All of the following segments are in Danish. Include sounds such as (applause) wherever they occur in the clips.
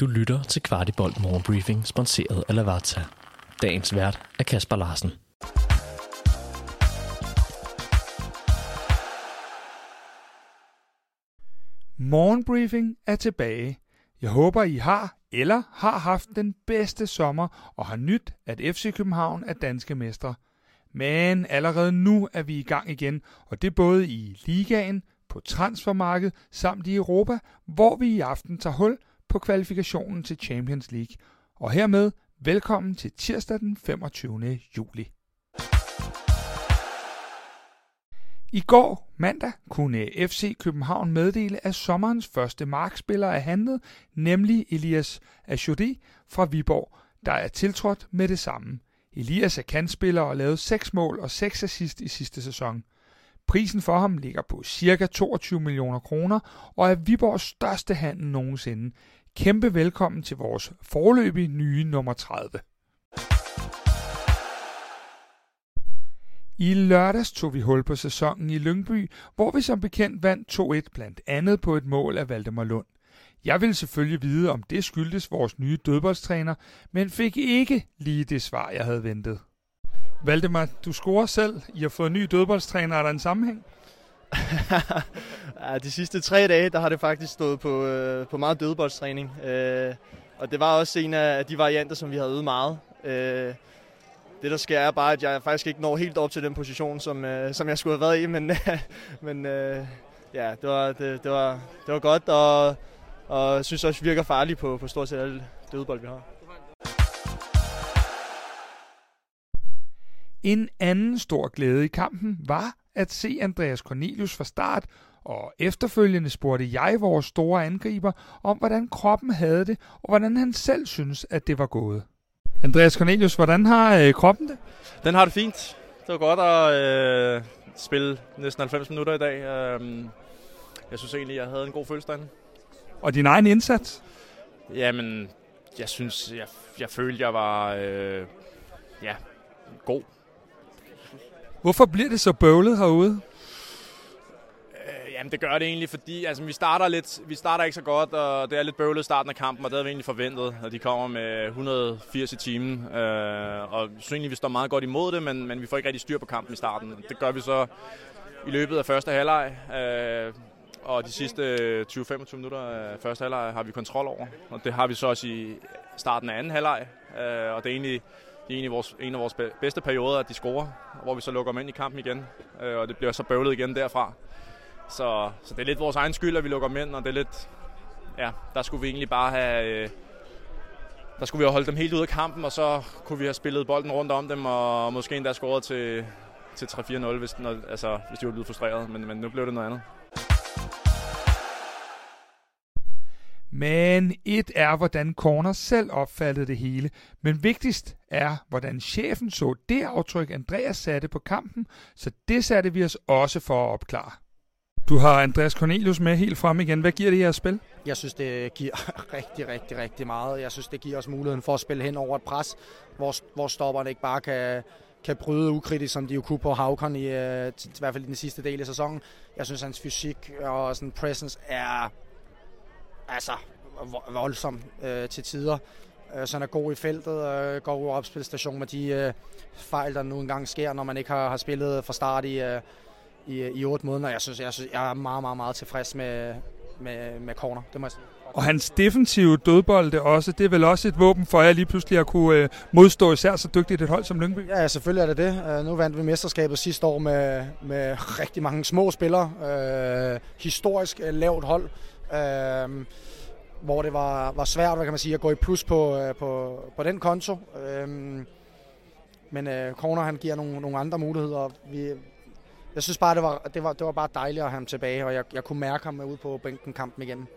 Du lytter til Kvartibolt Morgenbriefing, sponsoreret af Lavazza. Dagens vært er Kasper Larsen. Morgenbriefing er tilbage. Jeg håber, I har eller har haft den bedste sommer og har nyt, at FC København er danske mestre. Men allerede nu er vi i gang igen, og det både i ligaen, på transfermarkedet samt i Europa, hvor vi i aften tager hul på kvalifikationen til Champions League. Og hermed velkommen til tirsdag den 25. juli. I går, mandag, kunne FC København meddele, at sommerens første markspiller er handlet, nemlig Elias Ashodi fra Viborg, der er tiltrådt med det samme. Elias er kantspiller og lavede 6 mål og 6 assist i sidste sæson. Prisen for ham ligger på ca. 22 millioner kroner og er Viborgs største handel nogensinde. Kæmpe velkommen til vores forløbige nye nummer 30. I lørdags tog vi hul på sæsonen i Lyngby, hvor vi som bekendt vandt 2-1 blandt andet på et mål af Valdemar Lund. Jeg ville selvfølgelig vide, om det skyldtes vores nye dødboldstræner, men fik ikke lige det svar, jeg havde ventet. Valdemar, du scorer selv. I har fået en ny dødboldstræner. Er der en sammenhæng? Ja, de sidste tre dage, der har det faktisk stået på, øh, på meget dødboldstræning. Øh, og det var også en af de varianter, som vi havde øvet meget. Øh, det der sker er bare, at jeg faktisk ikke når helt op til den position, som, øh, som jeg skulle have været i. Men, (laughs) men øh, ja, det var, det, det, var, det var godt, og, og synes også, virker farligt på, på stort set alle dødbold, vi har. En anden stor glæde i kampen var at se Andreas Cornelius fra start, og efterfølgende spurgte jeg vores store angriber om, hvordan kroppen havde det, og hvordan han selv synes, at det var gået. Andreas Cornelius, hvordan har øh, kroppen det? Den har det fint. Det var godt at øh, spille næsten 90 minutter i dag. Øh, jeg synes egentlig, jeg havde en god følelse derinde. Og din egen indsats? Jamen, jeg synes, jeg, jeg følte, jeg var øh, ja, god. Hvorfor bliver det så bøvlet herude? Øh, jamen, det gør det egentlig, fordi altså, vi starter lidt, vi starter ikke så godt, og det er lidt bøvlet i starten af kampen, og det havde vi egentlig forventet, at de kommer med 180 i timen. Øh, og jeg synes egentlig, vi står meget godt imod det, men, men vi får ikke rigtig styr på kampen i starten. Det gør vi så i løbet af første halvleg. Øh, og de sidste 20-25 minutter af første halvleg har vi kontrol over, og det har vi så også i starten af anden halvleg. Øh, og det er egentlig det er egentlig vores, en af vores bedste perioder, at de scorer, hvor vi så lukker dem ind i kampen igen, øh, og det bliver så bøvlet igen derfra. Så, så det er lidt vores egen skyld, at vi lukker dem ind, og det er lidt, ja, der skulle vi egentlig bare have, øh, der skulle vi have holdt dem helt ud af kampen, og så kunne vi have spillet bolden rundt om dem, og måske endda scoret til, til 3-4-0, hvis, når, altså, hvis de var blevet frustreret, men, men nu blev det noget andet. Men et er, hvordan Corner selv opfattede det hele. Men vigtigst er, hvordan chefen så det aftryk, Andreas satte på kampen, så det satte vi os også for at opklare. Du har Andreas Cornelius med helt frem igen. Hvad giver det her spil? Jeg synes, det giver (laughs) rigtig, rigtig, rigtig meget. Jeg synes, det giver os muligheden for at spille hen over et pres, hvor, hvor stopperne ikke bare kan, kan bryde ukritisk, som de jo kunne på Havkon, i, øh, i hvert fald i den sidste del af sæsonen. Jeg synes, hans fysik og sådan presence er altså voldsom øh, til tider. Øh, så han er god i feltet, øh, god opspilstation med de øh, fejl, der nu engang sker, når man ikke har, har spillet fra start i, øh, i, i otte måneder. Jeg synes, jeg, synes, jeg er meget, meget, meget tilfreds med, med, med corner, det må jeg sige. Og hans defensive dødbolde også, det er vel også et våben for jer lige pludselig at kunne øh, modstå især så dygtigt et hold som Lyngby? Ja, selvfølgelig er det det. Uh, nu vandt vi mesterskabet sidste år med, med rigtig mange små spillere. Uh, historisk uh, lavt hold. Øh, hvor det var, var svært hvad kan man sige, at gå i plus på, øh, på, på den konto. Øh, men øh, Corner han giver nogle, nogle andre muligheder. Vi, jeg synes bare, det var, det var, det var bare dejligt at have ham tilbage, og jeg, jeg kunne mærke ham ude på bænken kampen igen.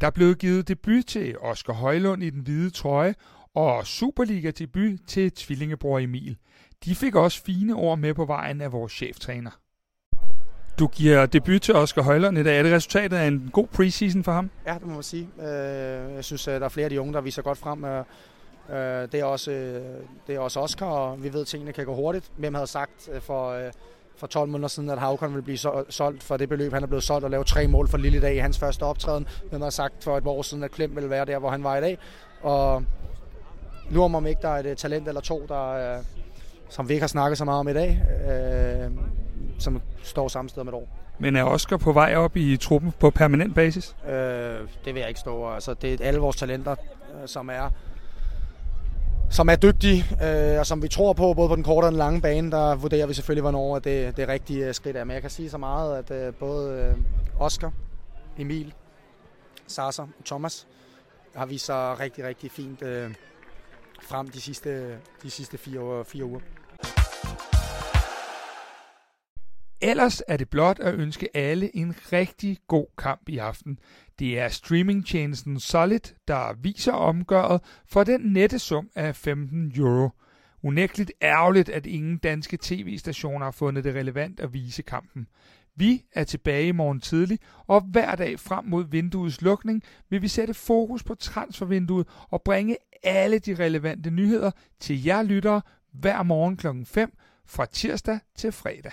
Der blev givet debut til Oscar Højlund i den hvide trøje, og Superliga-debut til tvillingebror Emil. De fik også fine ord med på vejen af vores cheftræner. Du giver debut til Oscar Højlund i dag. Er det resultatet af en god preseason for ham? Ja, det må man sige. Øh, jeg synes, der er flere af de unge, der viser godt frem. Øh, det er også, øh, det er også Oscar, og vi ved, at tingene kan gå hurtigt. Hvem havde sagt for, for 12 måneder siden, at Havkon ville blive solgt for det beløb, han er blevet solgt og lave tre mål for Lille dag i hans første optræden. Hvem har sagt for et år siden, at Klem ville være der, hvor han var i dag. Og nu om ikke der er et talent eller to, der, som vi ikke har snakket så meget om i dag, øh, som står samme sted om et år. Men er Oscar på vej op i truppen på permanent basis? Øh, det vil jeg ikke stå. Altså, det er alle vores talenter, øh, som er som er dygtige, øh, og som vi tror på, både på den korte og den lange bane, der vurderer vi selvfølgelig, hvornår det, det rigtige øh, skridt er. Men jeg kan sige så meget, at øh, både øh, Oscar, Emil, Sasa og Thomas har vist sig rigtig, rigtig fint øh, frem de sidste, de sidste fire, fire uger. Ellers er det blot at ønske alle en rigtig god kamp i aften. Det er streamingtjenesten Solid, der viser omgøret for den nette sum af 15 euro. Unægteligt ærgerligt, at ingen danske tv-stationer har fundet det relevant at vise kampen. Vi er tilbage i morgen tidlig, og hver dag frem mod vinduets lukning vil vi sætte fokus på transfervinduet og bringe alle de relevante nyheder til jer lyttere hver morgen kl. 5 fra tirsdag til fredag.